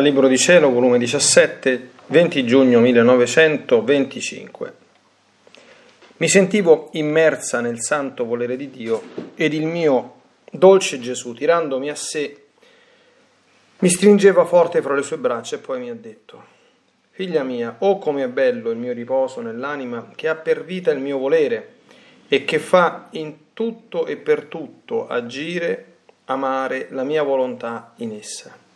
Dal Libro di Cielo, volume 17, 20 giugno 1925. Mi sentivo immersa nel santo volere di Dio ed il mio dolce Gesù, tirandomi a sé, mi stringeva forte fra le sue braccia e poi mi ha detto, Figlia mia, oh come è bello il mio riposo nell'anima che ha per vita il mio volere e che fa in tutto e per tutto agire, amare la mia volontà in essa.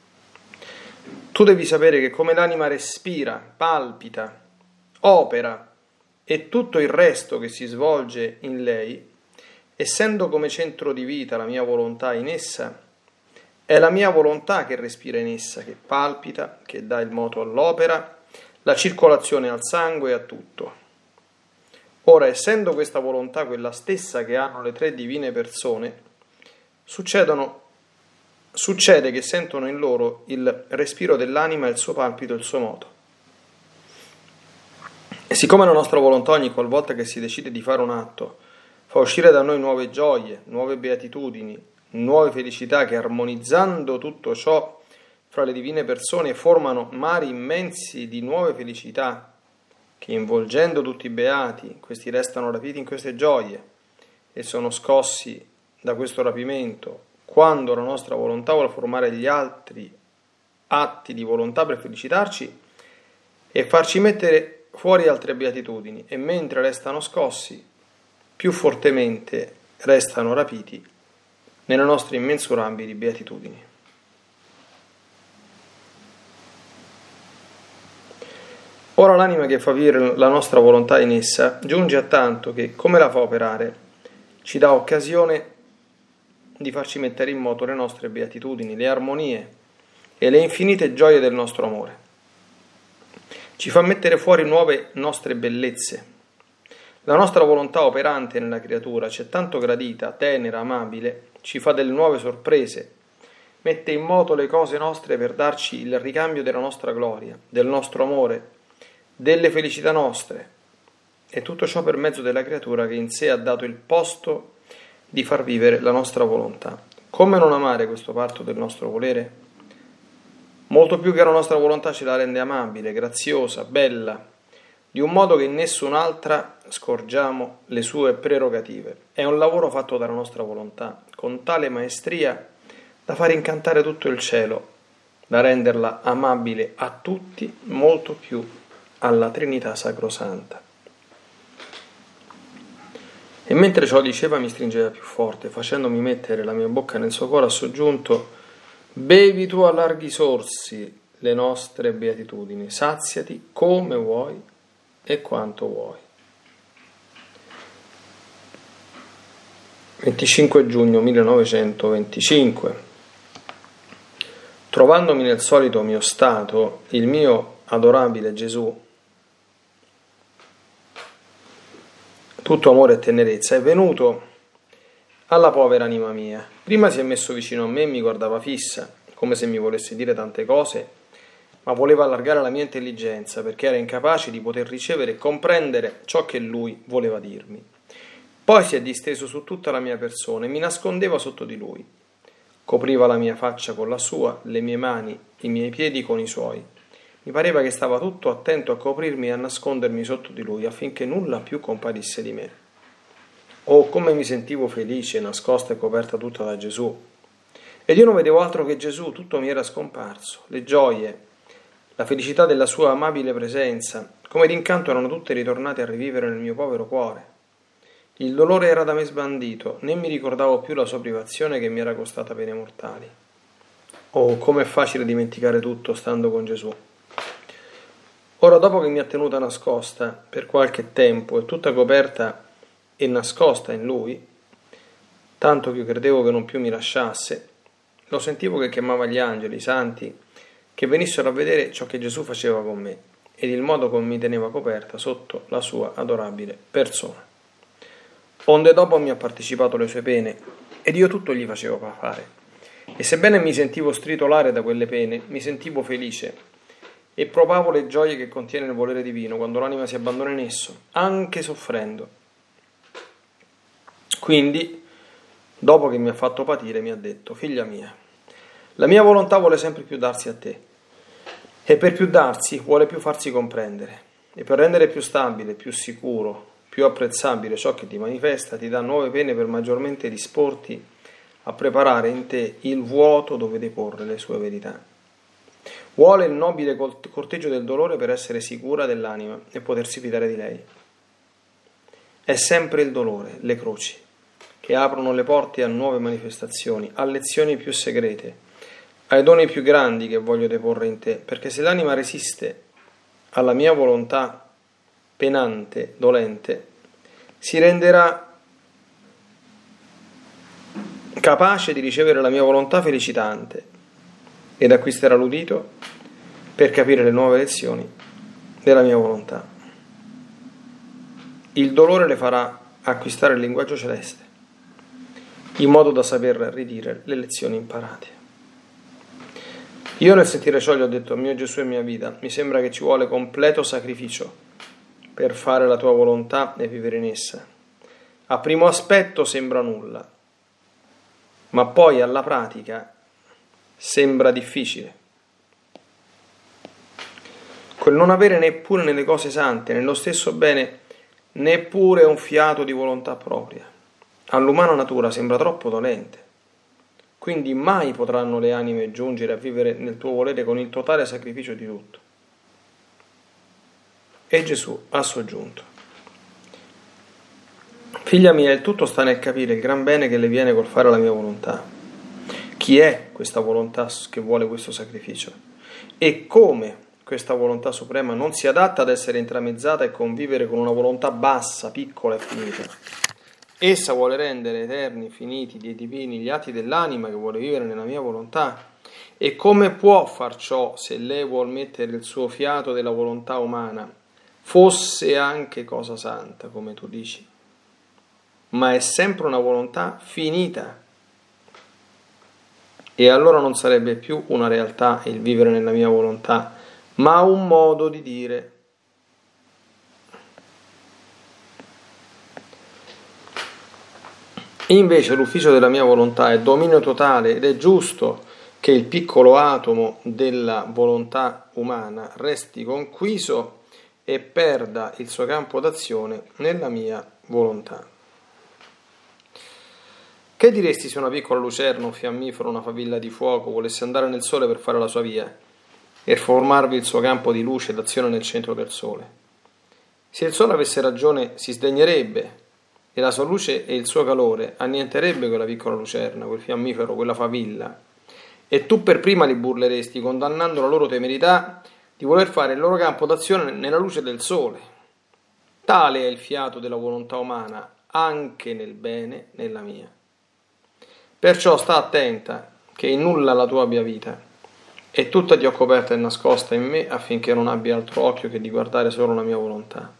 Tu devi sapere che come l'anima respira, palpita, opera e tutto il resto che si svolge in lei, essendo come centro di vita la mia volontà in essa, è la mia volontà che respira in essa, che palpita, che dà il moto all'opera, la circolazione al sangue e a tutto. Ora, essendo questa volontà quella stessa che hanno le tre divine persone, succedono succede che sentono in loro il respiro dell'anima, il suo palpito, il suo moto. Si Siccome la nostra volontà ogni qualvolta che si decide di fare un atto fa uscire da noi nuove gioie, nuove beatitudini, nuove felicità che armonizzando tutto ciò fra le divine persone formano mari immensi di nuove felicità che involgendo tutti i beati questi restano rapiti in queste gioie e sono scossi da questo rapimento quando la nostra volontà vuole formare gli altri atti di volontà per felicitarci e farci mettere fuori altre beatitudini e mentre restano scossi, più fortemente restano rapiti nelle nostre immensurabili beatitudini. Ora l'anima che fa vivere la nostra volontà in essa giunge a tanto che, come la fa operare, ci dà occasione di farci mettere in moto le nostre beatitudini, le armonie e le infinite gioie del nostro amore ci fa mettere fuori nuove nostre bellezze. La nostra volontà operante nella creatura c'è tanto gradita, tenera, amabile, ci fa delle nuove sorprese, mette in moto le cose nostre per darci il ricambio della nostra gloria, del nostro amore, delle felicità nostre. E tutto ciò per mezzo della creatura che in sé ha dato il posto di far vivere la nostra volontà. Come non amare questo parto del nostro volere? molto più che la nostra volontà ce la rende amabile, graziosa, bella, di un modo che in nessun'altra scorgiamo le sue prerogative. È un lavoro fatto dalla nostra volontà, con tale maestria da far incantare tutto il cielo, da renderla amabile a tutti, molto più alla Trinità Sacrosanta. E mentre ciò diceva mi stringeva più forte, facendomi mettere la mia bocca nel suo cuore, ha soggiunto Bevi tu a larghi sorsi le nostre beatitudini, saziati come vuoi e quanto vuoi. 25 giugno 1925. Trovandomi nel solito mio stato, il mio adorabile Gesù, tutto amore e tenerezza, è venuto alla povera anima mia. Prima si è messo vicino a me e mi guardava fissa, come se mi volesse dire tante cose, ma voleva allargare la mia intelligenza perché era incapace di poter ricevere e comprendere ciò che lui voleva dirmi. Poi si è disteso su tutta la mia persona e mi nascondeva sotto di lui. Copriva la mia faccia con la sua, le mie mani, i miei piedi con i suoi. Mi pareva che stava tutto attento a coprirmi e a nascondermi sotto di lui affinché nulla più comparisse di me. Oh, come mi sentivo felice, nascosta e coperta tutta da Gesù. Ed io non vedevo altro che Gesù, tutto mi era scomparso. Le gioie, la felicità della sua amabile presenza, come d'incanto erano tutte ritornate a rivivere nel mio povero cuore. Il dolore era da me sbandito, né mi ricordavo più la sua privazione che mi era costata pene mortali. Oh, com'è facile dimenticare tutto stando con Gesù. Ora, dopo che mi ha tenuta nascosta per qualche tempo e tutta coperta e nascosta in lui, tanto che io credevo che non più mi lasciasse, lo sentivo che chiamava gli angeli, i santi, che venissero a vedere ciò che Gesù faceva con me ed il modo come mi teneva coperta sotto la sua adorabile persona. Onde dopo mi ha partecipato le sue pene ed io tutto gli facevo fare. E sebbene mi sentivo stritolare da quelle pene, mi sentivo felice e provavo le gioie che contiene il volere divino quando l'anima si abbandona in esso, anche soffrendo. Quindi, dopo che mi ha fatto patire, mi ha detto, figlia mia, la mia volontà vuole sempre più darsi a te. E per più darsi vuole più farsi comprendere. E per rendere più stabile, più sicuro, più apprezzabile ciò che ti manifesta, ti dà nuove pene per maggiormente disporti a preparare in te il vuoto dove deporre le sue verità. Vuole il nobile corteggio del dolore per essere sicura dell'anima e potersi fidare di lei. È sempre il dolore, le croci, che aprono le porte a nuove manifestazioni, a lezioni più segrete, ai doni più grandi che voglio deporre in te, perché se l'anima resiste alla mia volontà penante, dolente, si renderà capace di ricevere la mia volontà felicitante ed acquisterà l'udito per capire le nuove lezioni della mia volontà. Il dolore le farà acquistare il linguaggio celeste in modo da saper ridire le lezioni imparate. Io nel sentire ciò gli ho detto, mio Gesù e mia vita, mi sembra che ci vuole completo sacrificio per fare la tua volontà e vivere in essa. A primo aspetto sembra nulla, ma poi alla pratica sembra difficile. Quel non avere neppure nelle cose sante, nello stesso bene, neppure un fiato di volontà propria, all'umana natura sembra troppo dolente. Quindi mai potranno le anime giungere a vivere nel tuo volere con il totale sacrificio di tutto. E Gesù ha soggiunto. Figlia mia, il tutto sta nel capire il gran bene che le viene col fare la mia volontà. Chi è questa volontà che vuole questo sacrificio? E come questa volontà suprema non si adatta ad essere intramezzata e convivere con una volontà bassa, piccola e finita. Essa vuole rendere eterni, finiti, dei divini gli atti dell'anima che vuole vivere nella mia volontà. E come può far ciò se lei vuol mettere il suo fiato della volontà umana, fosse anche cosa santa, come tu dici? ma è sempre una volontà finita. E allora non sarebbe più una realtà il vivere nella mia volontà, ma un modo di dire. Invece l'ufficio della mia volontà è dominio totale ed è giusto che il piccolo atomo della volontà umana resti conquiso e perda il suo campo d'azione nella mia volontà. Che diresti se una piccola lucerna, un fiammifero, una favilla di fuoco volesse andare nel sole per fare la sua via e formarvi il suo campo di luce d'azione nel centro del sole? Se il sole avesse ragione, si sdegnerebbe e la sua luce e il suo calore annienterebbe quella piccola lucerna, quel fiammifero, quella favilla. E tu per prima li burleresti, condannando la loro temerità di voler fare il loro campo d'azione nella luce del sole. Tale è il fiato della volontà umana, anche nel bene, nella mia. Perciò sta attenta che in nulla la tua abbia vita, e tutta ti ho coperta e nascosta in me affinché non abbia altro occhio che di guardare solo la mia volontà,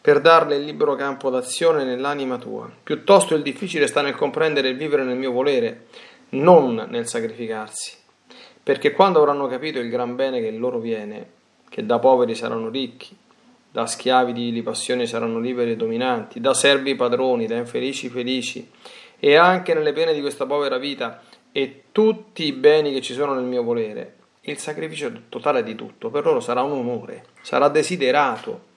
per darle il libero campo d'azione nell'anima tua. Piuttosto il difficile sta nel comprendere il vivere nel mio volere, non nel sacrificarsi, perché quando avranno capito il gran bene che loro viene, che da poveri saranno ricchi, da schiavi di passioni saranno liberi e dominanti, da servi padroni, da infelici felici, e anche nelle pene di questa povera vita e tutti i beni che ci sono nel mio volere, il sacrificio totale di tutto per loro sarà un onore, sarà desiderato,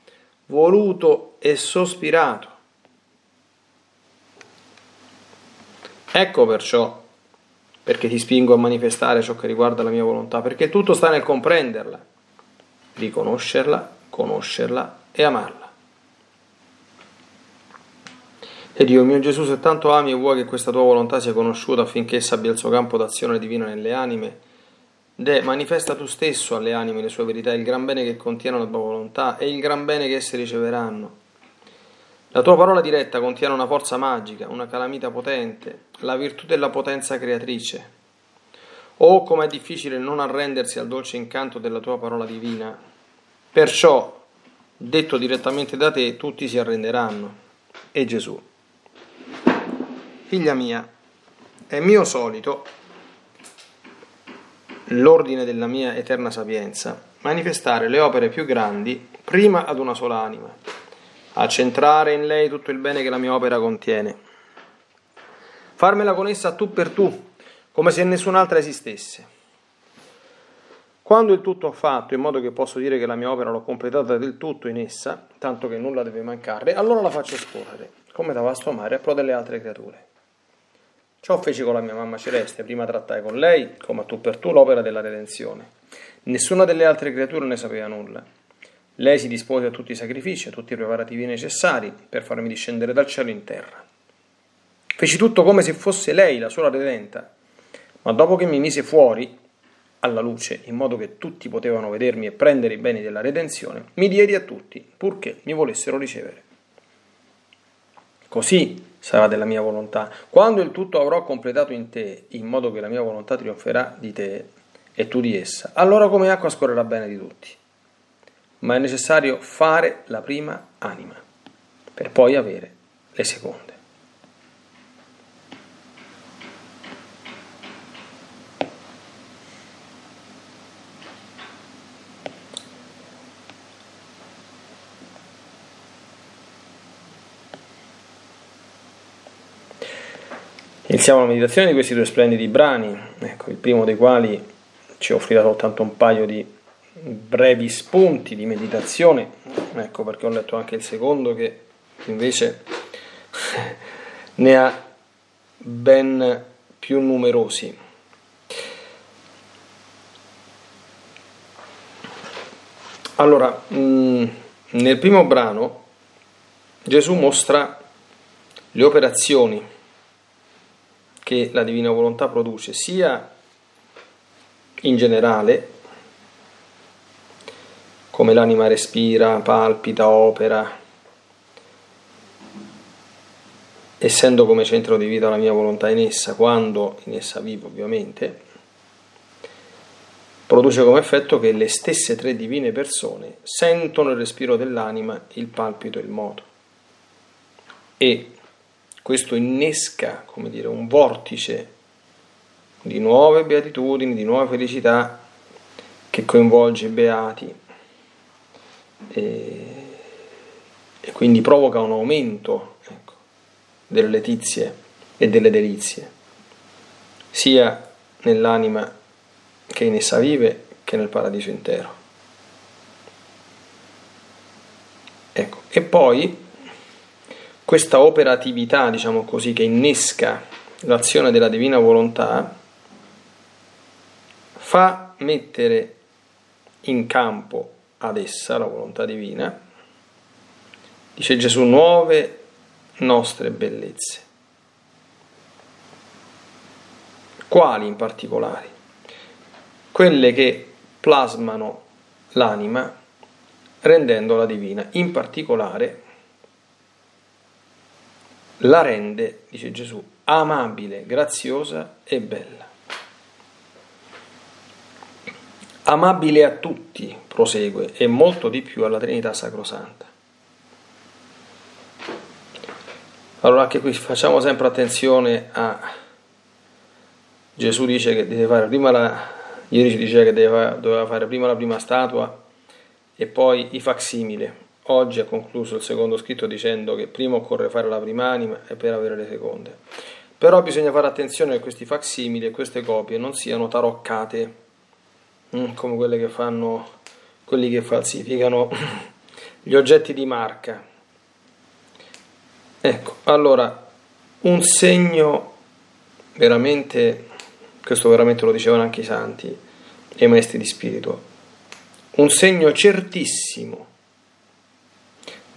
voluto e sospirato. Ecco perciò perché ti spingo a manifestare ciò che riguarda la mia volontà, perché tutto sta nel comprenderla, riconoscerla, conoscerla e amarla. E Dio mio Gesù, se tanto ami e vuoi che questa tua volontà sia conosciuta affinché essa abbia il suo campo d'azione divina nelle anime, De, manifesta tu stesso alle anime le sue verità, il gran bene che contiene la tua volontà e il gran bene che esse riceveranno. La tua parola diretta contiene una forza magica, una calamita potente, la virtù della potenza creatrice. Oh, com'è difficile non arrendersi al dolce incanto della tua parola divina. Perciò, detto direttamente da te, tutti si arrenderanno. E Gesù. Figlia mia, è mio solito, l'ordine della mia eterna sapienza, manifestare le opere più grandi prima ad una sola anima, accentrare in lei tutto il bene che la mia opera contiene, farmela con essa tu per tu, come se nessun'altra esistesse. Quando il tutto ho fatto, in modo che posso dire che la mia opera l'ho completata del tutto in essa, tanto che nulla deve mancare, allora la faccio scorrere, come da vasto mare, a pro delle altre creature. Ciò feci con la mia mamma celeste, prima trattai con lei, come a tu per tu, l'opera della redenzione. Nessuna delle altre creature ne sapeva nulla. Lei si dispose a tutti i sacrifici, a tutti i preparativi necessari per farmi discendere dal cielo in terra. Feci tutto come se fosse lei la sola redenta, ma dopo che mi mise fuori alla luce, in modo che tutti potevano vedermi e prendere i beni della redenzione, mi diedi a tutti, purché mi volessero ricevere. Così sarà della mia volontà. Quando il tutto avrò completato in te, in modo che la mia volontà trionferà di te e tu di essa, allora come acqua scorrerà bene di tutti. Ma è necessario fare la prima anima, per poi avere le seconde. Iniziamo la meditazione di questi due splendidi brani, ecco, il primo dei quali ci offrirà soltanto un paio di brevi spunti di meditazione, ecco perché ho letto anche il secondo che invece ne ha ben più numerosi. Allora, nel primo brano Gesù mostra le operazioni che la divina volontà produce sia in generale, come l'anima respira, palpita, opera, essendo come centro di vita la mia volontà in essa, quando in essa vivo ovviamente, produce come effetto che le stesse tre divine persone sentono il respiro dell'anima, il palpito e il moto. E questo innesca, come dire, un vortice di nuove beatitudini, di nuova felicità che coinvolge i beati e, e quindi provoca un aumento ecco, delle letizie e delle delizie, sia nell'anima che in essa vive che nel paradiso intero. Ecco, e poi questa operatività, diciamo così, che innesca l'azione della divina volontà, fa mettere in campo ad essa, la volontà divina, dice Gesù, nuove nostre bellezze. Quali in particolare? Quelle che plasmano l'anima rendendola divina, in particolare la rende, dice Gesù, amabile, graziosa e bella. Amabile a tutti, prosegue, e molto di più alla Trinità Sacrosanta. Allora anche qui facciamo sempre attenzione a Gesù dice che deve fare prima la ieri ci diceva che doveva fare prima la prima statua e poi i facsimile Oggi ha concluso il secondo scritto dicendo che prima occorre fare la prima anima e per avere le seconde. Però bisogna fare attenzione che questi facsimili e queste copie non siano taroccate, mm, come quelle che fanno quelli che falsificano gli oggetti di marca. Ecco, allora, un segno veramente, questo veramente lo dicevano anche i santi e i maestri di spirito, un segno certissimo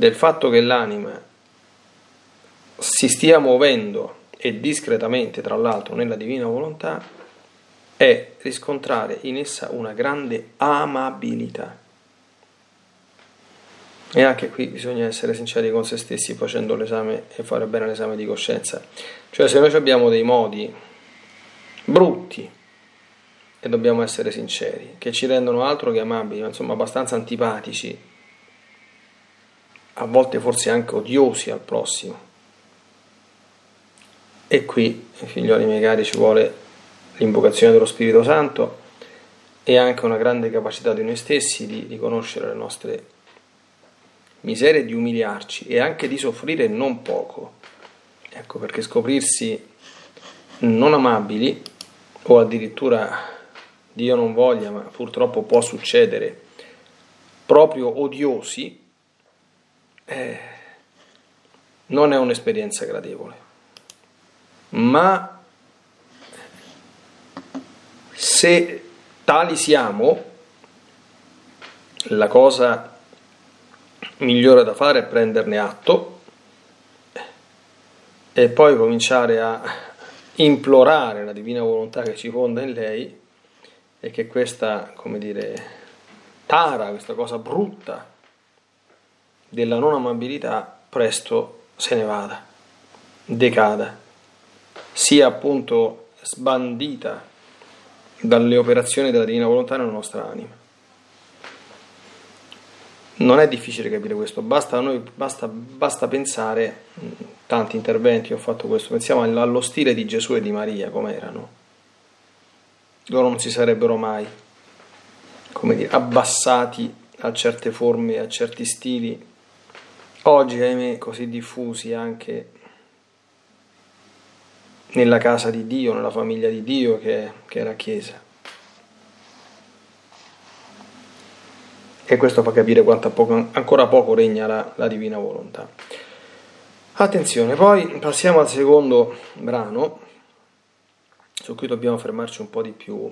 del fatto che l'anima si stia muovendo e discretamente, tra l'altro, nella divina volontà, è riscontrare in essa una grande amabilità. E anche qui bisogna essere sinceri con se stessi facendo l'esame e fare bene l'esame di coscienza. Cioè se noi abbiamo dei modi brutti, e dobbiamo essere sinceri, che ci rendono altro che amabili, ma insomma abbastanza antipatici, a volte forse anche odiosi al prossimo. E qui, figlioli miei cari, ci vuole l'invocazione dello Spirito Santo e anche una grande capacità di noi stessi di riconoscere le nostre miserie, di umiliarci e anche di soffrire non poco. Ecco perché scoprirsi non amabili o addirittura Dio non voglia, ma purtroppo può succedere, proprio odiosi, eh, non è un'esperienza gradevole, ma se tali siamo, la cosa migliore da fare è prenderne atto e poi cominciare a implorare la divina volontà che ci fonda in lei e che questa, come dire, tara, questa cosa brutta della non amabilità presto se ne vada, decada, sia appunto sbandita dalle operazioni della divina volontà nella nostra anima. Non è difficile capire questo, basta, noi, basta, basta pensare, tanti interventi ho fatto questo, pensiamo allo stile di Gesù e di Maria, come erano. Loro non si sarebbero mai, come dire, abbassati a certe forme, a certi stili Oggi, ahimè, così diffusi anche nella casa di Dio, nella famiglia di Dio che, che è la Chiesa. E questo fa capire quanto poco, ancora poco regna la, la divina volontà. Attenzione, poi passiamo al secondo brano, su cui dobbiamo fermarci un po' di più.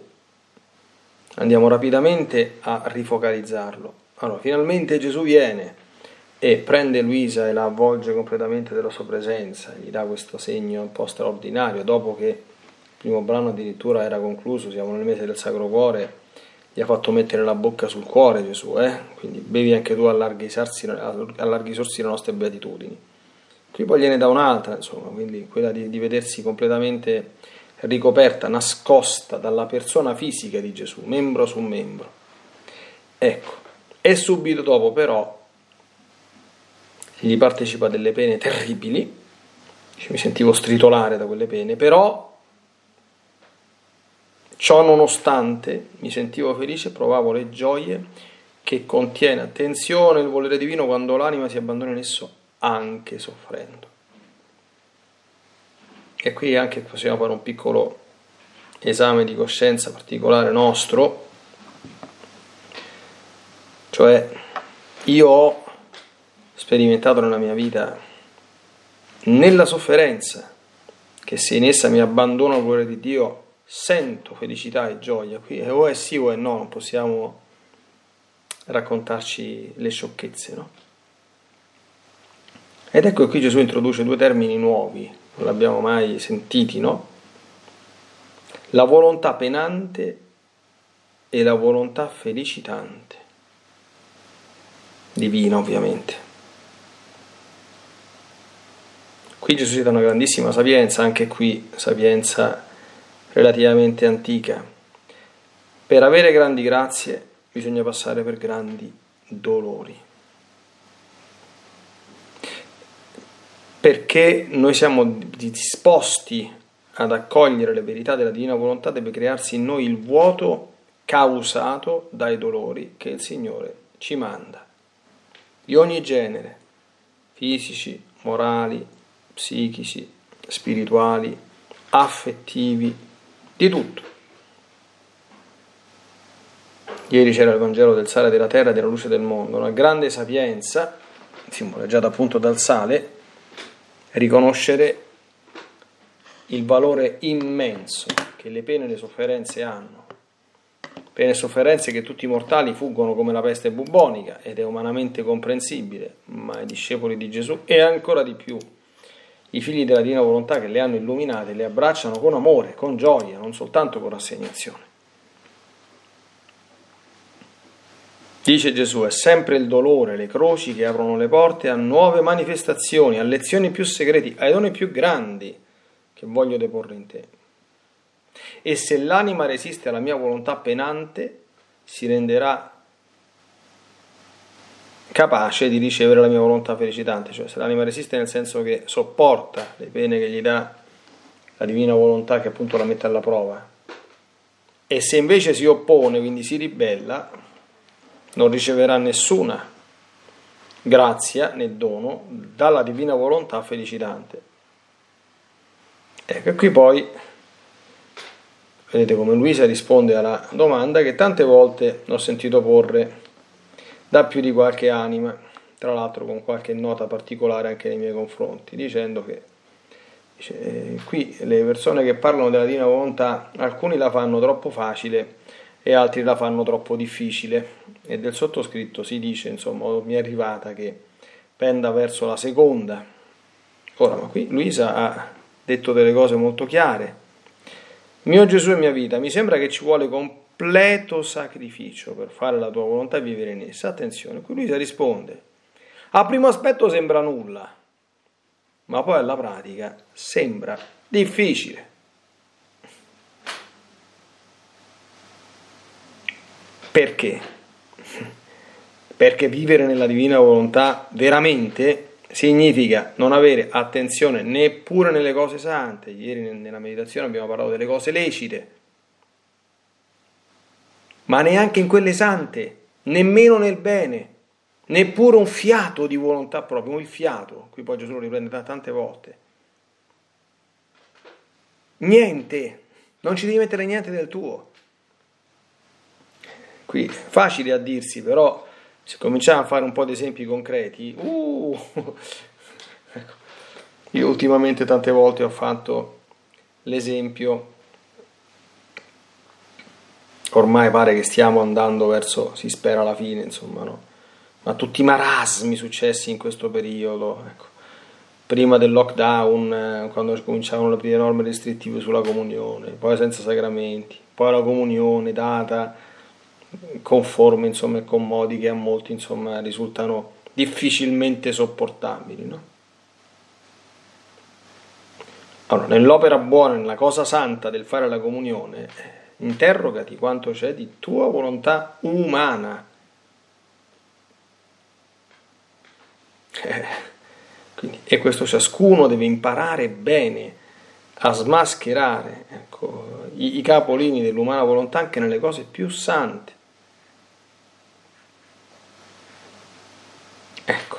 Andiamo rapidamente a rifocalizzarlo. Allora, finalmente Gesù viene e prende Luisa e la avvolge completamente della sua presenza, gli dà questo segno un po' straordinario, dopo che il primo brano addirittura era concluso, siamo nel mese del Sacro Cuore, gli ha fatto mettere la bocca sul cuore Gesù, eh? quindi bevi anche tu a larghi, sorsi, a larghi sorsi le nostre beatitudini. Qui poi gliene dà un'altra, insomma, quindi quella di, di vedersi completamente ricoperta, nascosta dalla persona fisica di Gesù, membro su membro. Ecco, e subito dopo però gli partecipa a delle pene terribili, mi sentivo stritolare da quelle pene, però ciò nonostante mi sentivo felice, provavo le gioie che contiene, attenzione, il volere divino quando l'anima si abbandona in esso, anche soffrendo. E qui anche possiamo fare un piccolo esame di coscienza particolare nostro, cioè io ho sperimentato nella mia vita, nella sofferenza, che se in essa mi abbandono al volere di Dio, sento felicità e gioia. Qui o è sì o è no, non possiamo raccontarci le sciocchezze, no? Ed ecco che qui Gesù introduce due termini nuovi, non l'abbiamo mai sentiti, no? La volontà penante e la volontà felicitante. Divina, ovviamente. Qui Gesù ci dà una grandissima sapienza, anche qui sapienza relativamente antica. Per avere grandi grazie bisogna passare per grandi dolori. Perché noi siamo disposti ad accogliere le verità della divina volontà, deve crearsi in noi il vuoto causato dai dolori che il Signore ci manda, di ogni genere, fisici, morali, psichici, spirituali, affettivi, di tutto. Ieri c'era il Vangelo del sale della terra e della luce del mondo, una grande sapienza, simboleggiata appunto dal sale, riconoscere il valore immenso che le pene e le sofferenze hanno. Pene e sofferenze che tutti i mortali fuggono come la peste bubonica ed è umanamente comprensibile, ma i discepoli di Gesù e ancora di più i figli della divina volontà che le hanno illuminate le abbracciano con amore, con gioia, non soltanto con rassegnazione. Dice Gesù, è sempre il dolore, le croci che aprono le porte a nuove manifestazioni, a lezioni più segreti, ai doni più grandi che voglio deporre in te. E se l'anima resiste alla mia volontà penante, si renderà capace di ricevere la mia volontà felicitante, cioè se l'anima resiste nel senso che sopporta le pene che gli dà la divina volontà che appunto la mette alla prova, e se invece si oppone, quindi si ribella, non riceverà nessuna grazia né dono dalla divina volontà felicitante. Ecco, qui poi vedete come Luisa risponde alla domanda che tante volte ho sentito porre da più di qualche anima, tra l'altro con qualche nota particolare anche nei miei confronti, dicendo che dice, eh, qui le persone che parlano della divina volontà, alcuni la fanno troppo facile e altri la fanno troppo difficile e del sottoscritto si dice, insomma, mi è arrivata che penda verso la seconda. Ora, ma qui Luisa ha detto delle cose molto chiare. Mio Gesù e mia vita, mi sembra che ci vuole con completo sacrificio per fare la tua volontà e vivere in essa. Attenzione, qui lui si risponde. A primo aspetto sembra nulla, ma poi alla pratica sembra difficile. Perché? Perché vivere nella divina volontà veramente significa non avere attenzione neppure nelle cose sante. Ieri nella meditazione abbiamo parlato delle cose lecite ma neanche in quelle sante, nemmeno nel bene, neppure un fiato di volontà propria, il fiato, qui poi Gesù lo riprende tante volte. Niente, non ci devi mettere niente del tuo. Qui facile a dirsi, però se cominciamo a fare un po' di esempi concreti, uh, ecco. io ultimamente tante volte ho fatto l'esempio, ormai pare che stiamo andando verso, si spera la fine, insomma, no? ma tutti i marasmi successi in questo periodo, ecco prima del lockdown, eh, quando cominciavano le prime norme restrittive sulla comunione, poi senza sacramenti, poi la comunione data conforme insomma, e con modi che a molti insomma, risultano difficilmente sopportabili. No? Allora, nell'opera buona, nella cosa santa del fare la comunione, interrogati quanto c'è di tua volontà umana. Eh quindi, e questo ciascuno deve imparare bene a smascherare ecco, i, i capolini dell'umana volontà anche nelle cose più sante. Ecco.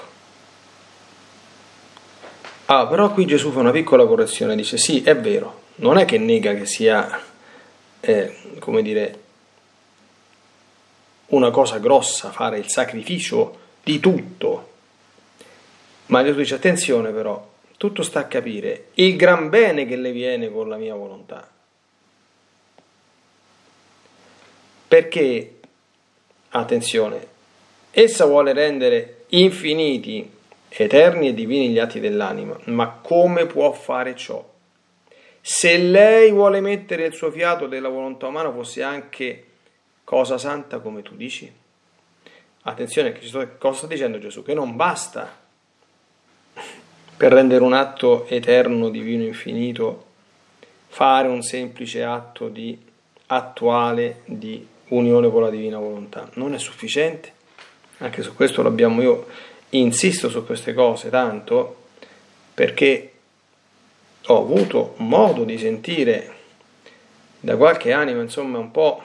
Ah, però qui Gesù fa una piccola correzione, dice sì, è vero, non è che nega che sia, eh, come dire, una cosa grossa fare il sacrificio di tutto ma Gesù dice attenzione però, tutto sta a capire il gran bene che le viene con la mia volontà. Perché, attenzione, essa vuole rendere infiniti, eterni e divini gli atti dell'anima, ma come può fare ciò? Se lei vuole mettere il suo fiato della volontà umana fosse anche cosa santa come tu dici? Attenzione, cosa sta dicendo Gesù? Che non basta per rendere un atto eterno, divino, infinito, fare un semplice atto di attuale di unione con la divina volontà. Non è sufficiente, anche su questo l'abbiamo io insisto su queste cose tanto perché ho avuto modo di sentire da qualche anima, insomma, un po'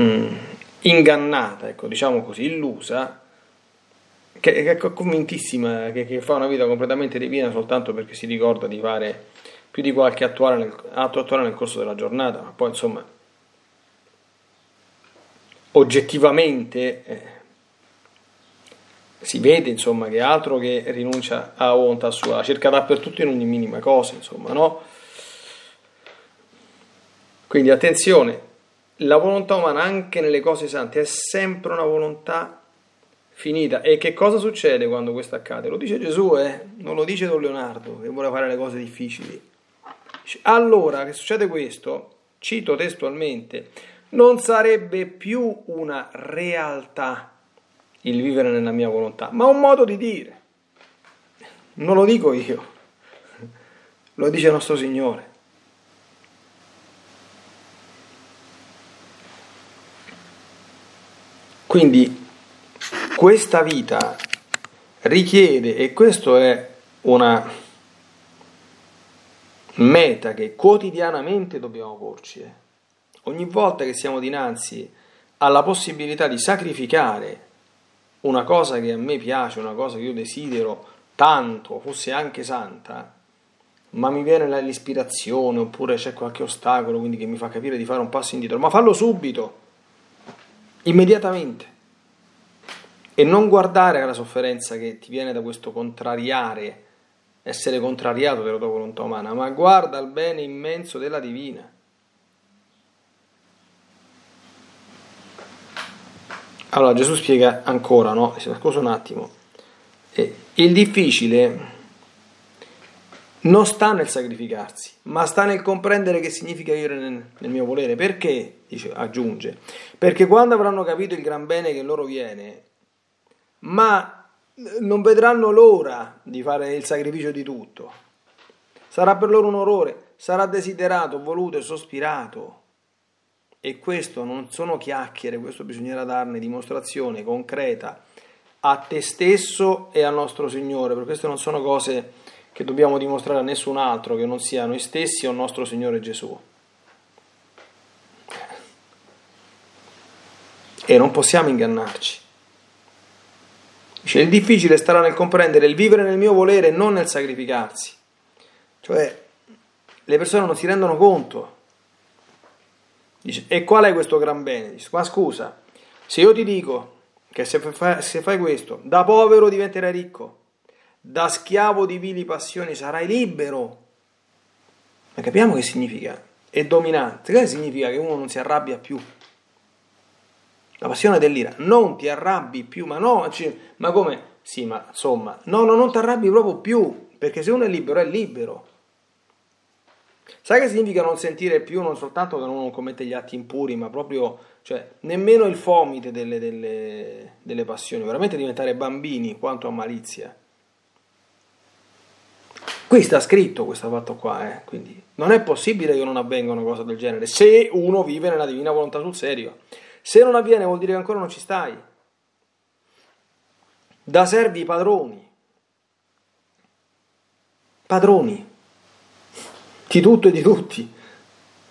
mm, ingannata, ecco, diciamo così, illusa che, che è convintissima che, che, fa una vita completamente divina soltanto perché si ricorda di fare più di qualche attuale atto attuale nel corso della giornata, ma poi insomma oggettivamente eh, si vede insomma che altro che rinuncia a volontà sua, cerca dappertutto in ogni minima cosa, insomma, no? Quindi attenzione, la volontà umana anche nelle cose sante è sempre una volontà finita. E che cosa succede quando questo accade? Lo dice Gesù, eh? non lo dice Don Leonardo, che vuole fare le cose difficili. Allora, che succede questo? Cito testualmente, non sarebbe più una realtà il vivere nella mia volontà, ma un modo di dire. Non lo dico io, lo dice il nostro Signore. Quindi questa vita richiede, e questo è una meta che quotidianamente dobbiamo porci, eh. ogni volta che siamo dinanzi alla possibilità di sacrificare una cosa che a me piace, una cosa che io desidero tanto, fosse anche santa, ma mi viene l'ispirazione oppure c'è qualche ostacolo, quindi che mi fa capire di fare un passo indietro, ma fallo subito, immediatamente e non guardare alla sofferenza che ti viene da questo contrariare, essere contrariato della tua volontà umana, ma guarda al bene immenso della divina. Allora Gesù spiega ancora, no? Scusa un attimo. Il difficile non sta nel sacrificarsi, ma sta nel comprendere che significa nel, nel, mio volere. Perché? Dice, aggiunge. Perché quando avranno capito il gran bene che loro viene, ma non vedranno l'ora di fare il sacrificio di tutto. Sarà per loro un orrore, sarà desiderato, voluto e sospirato. E questo non sono chiacchiere, questo bisognerà darne dimostrazione concreta a te stesso e al nostro Signore, perché queste non sono cose che dobbiamo dimostrare a nessun altro che non sia noi stessi o il nostro Signore Gesù. E non possiamo ingannarci. Dice, il difficile starà nel comprendere il vivere nel mio volere e non nel sacrificarsi. Cioè, le persone non si rendono conto. Dice, e qual è questo gran bene? Dice, ma scusa, se io ti dico che se fai, se fai questo, da povero diventerai ricco, da schiavo di vili passioni sarai libero. Ma capiamo che significa? È dominante. Che significa che uno non si arrabbia più? La passione dell'ira. Non ti arrabbi più, ma no, ma come? Sì, ma insomma, no, no, non ti arrabbi proprio più, perché se uno è libero, è libero. Sai che significa non sentire più, non soltanto che uno commette gli atti impuri, ma proprio, cioè, nemmeno il fomite delle, delle, delle passioni, veramente diventare bambini quanto a malizia. Qui sta scritto questo fatto qua, eh? quindi non è possibile che non avvenga una cosa del genere, se uno vive nella divina volontà sul serio. Se non avviene vuol dire che ancora non ci stai. Da servi padroni. Padroni. Di tutto e di tutti.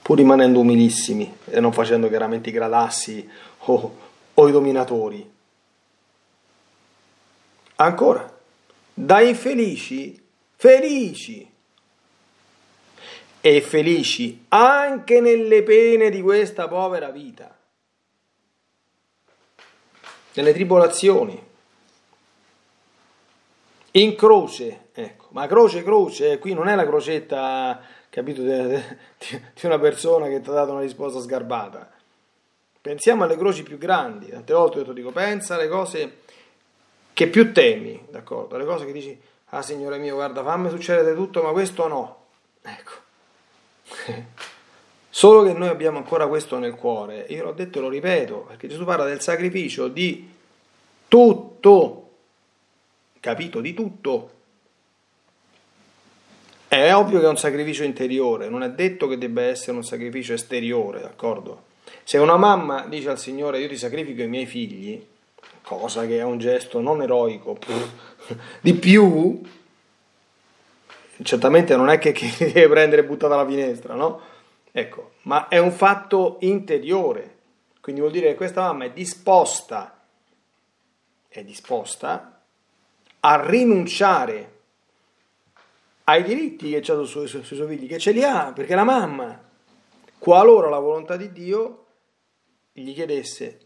Pur rimanendo umilissimi e non facendo chiaramente i gradassi o, o i dominatori. Ancora. Da infelici felici e felici anche nelle pene di questa povera vita, nelle tribolazioni, in croce, ecco, ma croce, croce, qui non è la crocetta, capito, di una persona che ti ha dato una risposta sgarbata. Pensiamo alle croci più grandi, tante volte io ti dico, pensa alle cose che più temi, d'accordo, alle cose che dici, ah Signore mio, guarda, fammi succedere tutto, ma questo no. Ecco. Solo che noi abbiamo ancora questo nel cuore. Io l'ho detto e lo ripeto, perché Gesù parla del sacrificio di tutto. Capito? Di tutto. È ovvio che è un sacrificio interiore, non è detto che debba essere un sacrificio esteriore, d'accordo? Se una mamma dice al Signore io ti sacrifico i miei figli, cosa che è un gesto non eroico, di più, certamente non è che, che deve prendere buttata dalla finestra, no? Ecco, ma è un fatto interiore, quindi vuol dire che questa mamma è disposta, è disposta a rinunciare ai diritti che ha sui, sui, suoi figli, che ce li ha, perché la mamma, qualora la volontà di Dio gli chiedesse,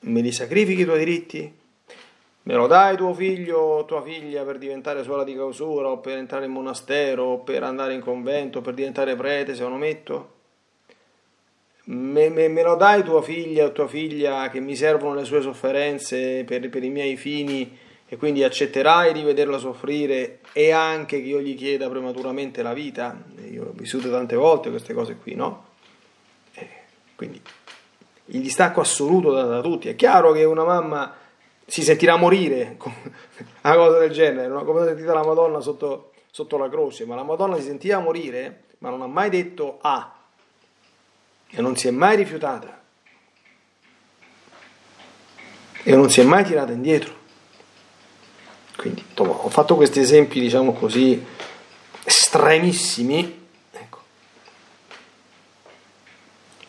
me li sacrifichi i tuoi diritti? Me lo dai tuo figlio o tua figlia per diventare suora di clausura o per entrare in monastero o per andare in convento o per diventare prete se non lo metto? Me, me, me, lo dai tua figlia o tua figlia che mi servono le sue sofferenze per, per, i miei fini e quindi accetterai di vederla soffrire e anche che io gli chieda prematuramente la vita? Io ho vissuto tante volte queste cose qui, no? Eh, quindi il distacco assoluto da, da tutti. È chiaro che una mamma si sentirà morire una cosa del genere, no? come sentito la Madonna sotto, sotto, la croce, ma la Madonna si sentiva morire, ma non ha mai detto ah, e non si è mai rifiutata, e non si è mai tirata indietro. Quindi ho fatto questi esempi, diciamo così, estremissimi, ecco,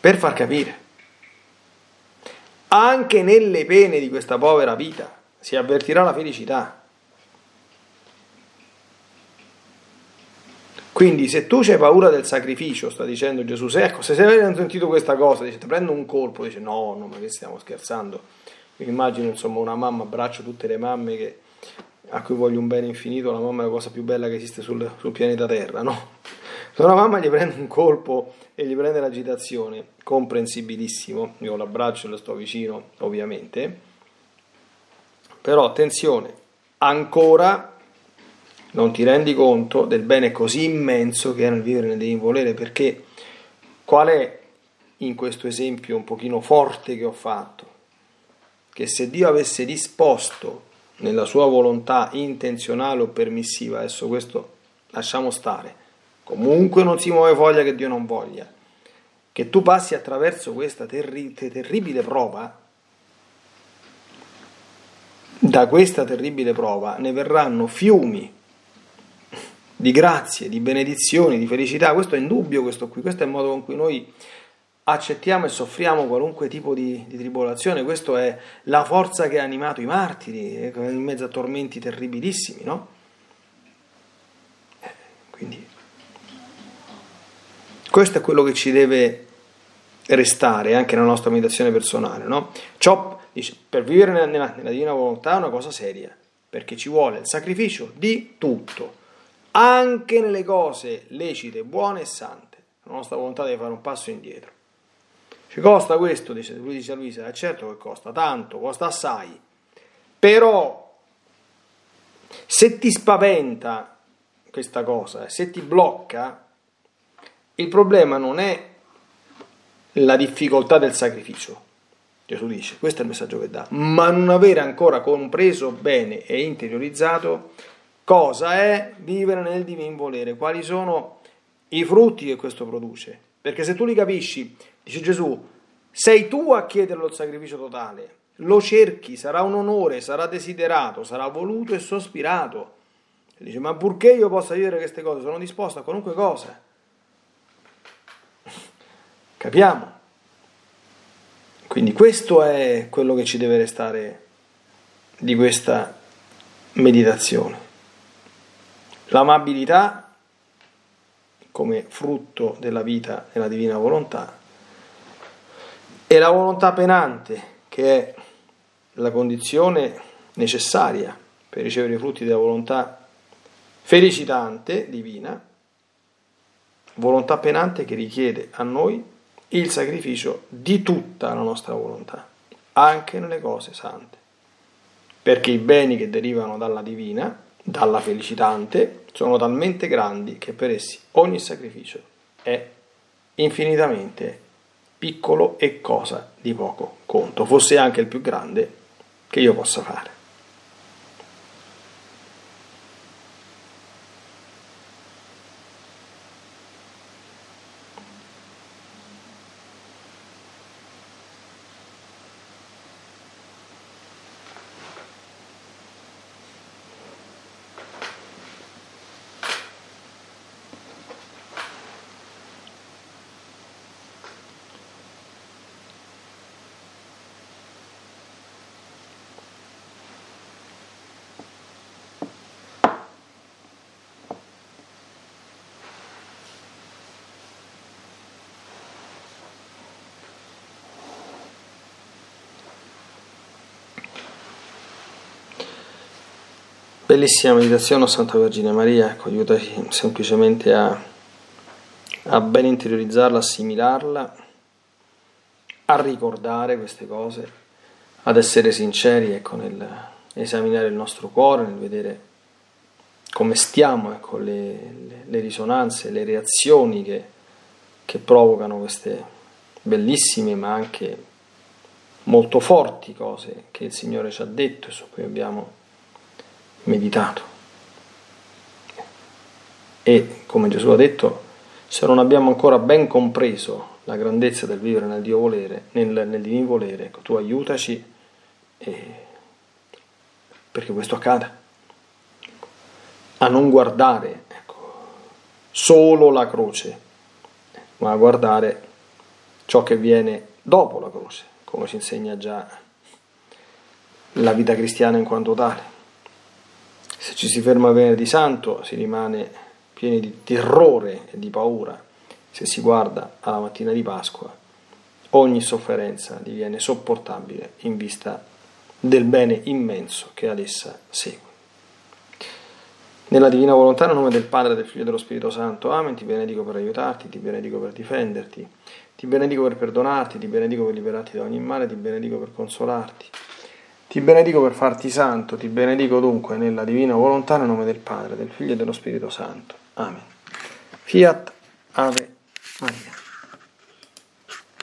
per far capire anche nelle pene di questa povera vita si avvertirà la felicità. Quindi se tu c'hai paura del sacrificio, sta dicendo Gesù, se, ecco, se hai sentito questa cosa, dice, prendo un colpo, dice no, no, ma che stiamo scherzando? Mi immagino insomma una mamma, abbraccio tutte le mamme che, a cui voglio un bene infinito, la mamma è la cosa più bella che esiste sul, sul pianeta Terra, no? Se una mamma gli prende un colpo e gli prende l'agitazione, comprensibilissimo, io l'abbraccio e lo sto vicino ovviamente, però attenzione, ancora non ti rendi conto del bene così immenso che è nel vivere nel devi volere, perché qual è in questo esempio un pochino forte che ho fatto? Che se Dio avesse disposto nella sua volontà intenzionale o permissiva, adesso questo lasciamo stare, Comunque non si muove foglia che Dio non voglia. Che tu passi attraverso questa terri- terribile prova, da questa terribile prova ne verranno fiumi di grazie, di benedizioni, di felicità. Questo è indubbio, questo qui, questo è il modo con cui noi accettiamo e soffriamo qualunque tipo di, di tribolazione. Questa è la forza che ha animato i martiri eh, in mezzo a tormenti terribilissimi, no? Eh, quindi Questo è quello che ci deve restare anche nella nostra meditazione personale. No? Ciò, dice, per vivere nella, nella, nella divina volontà è una cosa seria, perché ci vuole il sacrificio di tutto, anche nelle cose lecite, buone e sante. La nostra volontà deve fare un passo indietro. Ci costa questo, dice, lui dice a Luisa, è certo che costa tanto, costa assai, però se ti spaventa questa cosa, se ti blocca, il problema non è la difficoltà del sacrificio. Gesù dice, questo è il messaggio che dà, ma non avere ancora compreso bene e interiorizzato cosa è vivere nel divin volere, quali sono i frutti che questo produce. Perché se tu li capisci, dice Gesù, sei tu a chiedere lo sacrificio totale, lo cerchi, sarà un onore, sarà desiderato, sarà voluto e sospirato. E dice, ma purché io possa vivere queste cose, sono disposto a qualunque cosa. Capiamo? Quindi questo è quello che ci deve restare di questa meditazione. L'amabilità come frutto della vita nella divina volontà e la volontà penante che è la condizione necessaria per ricevere i frutti della volontà felicitante divina, volontà penante che richiede a noi il sacrificio di tutta la nostra volontà, anche nelle cose sante. Perché i beni che derivano dalla divina, dalla felicitante, sono talmente grandi che per essi ogni sacrificio è infinitamente piccolo e cosa di poco conto, fosse anche il più grande che io possa fare. Bellissima meditazione, Santa Vergine Maria, ecco, aiutaci semplicemente a, a ben interiorizzarla, assimilarla, a ricordare queste cose, ad essere sinceri ecco, nel esaminare il nostro cuore, nel vedere come stiamo, ecco, le, le, le, risonanze, le reazioni che, che provocano queste bellissime ma anche molto forti cose che il Signore ci ha detto e su cui abbiamo meditato. E come Gesù ha detto, se non abbiamo ancora ben compreso la grandezza del vivere nel Dio volere, nel, nel divino volere, ecco, tu aiutaci eh, perché questo accada. A non guardare ecco, solo la croce, ma a guardare ciò che viene dopo la croce, come ci insegna già la vita cristiana in quanto tale. Se ci si ferma a venerdì santo si rimane pieni di terrore e di paura. Se si guarda alla mattina di Pasqua, ogni sofferenza diviene sopportabile in vista del bene immenso che ad essa segue. Nella divina volontà, nel nome del Padre, del Figlio e dello Spirito Santo, Amen, ti benedico per aiutarti, ti benedico per difenderti, ti benedico per perdonarti, ti benedico per liberarti da ogni male, ti benedico per consolarti. Ti benedico per farti santo, ti benedico dunque nella divina volontà nel nome del Padre, del Figlio e dello Spirito Santo. Amen. Fiat Ave Maria.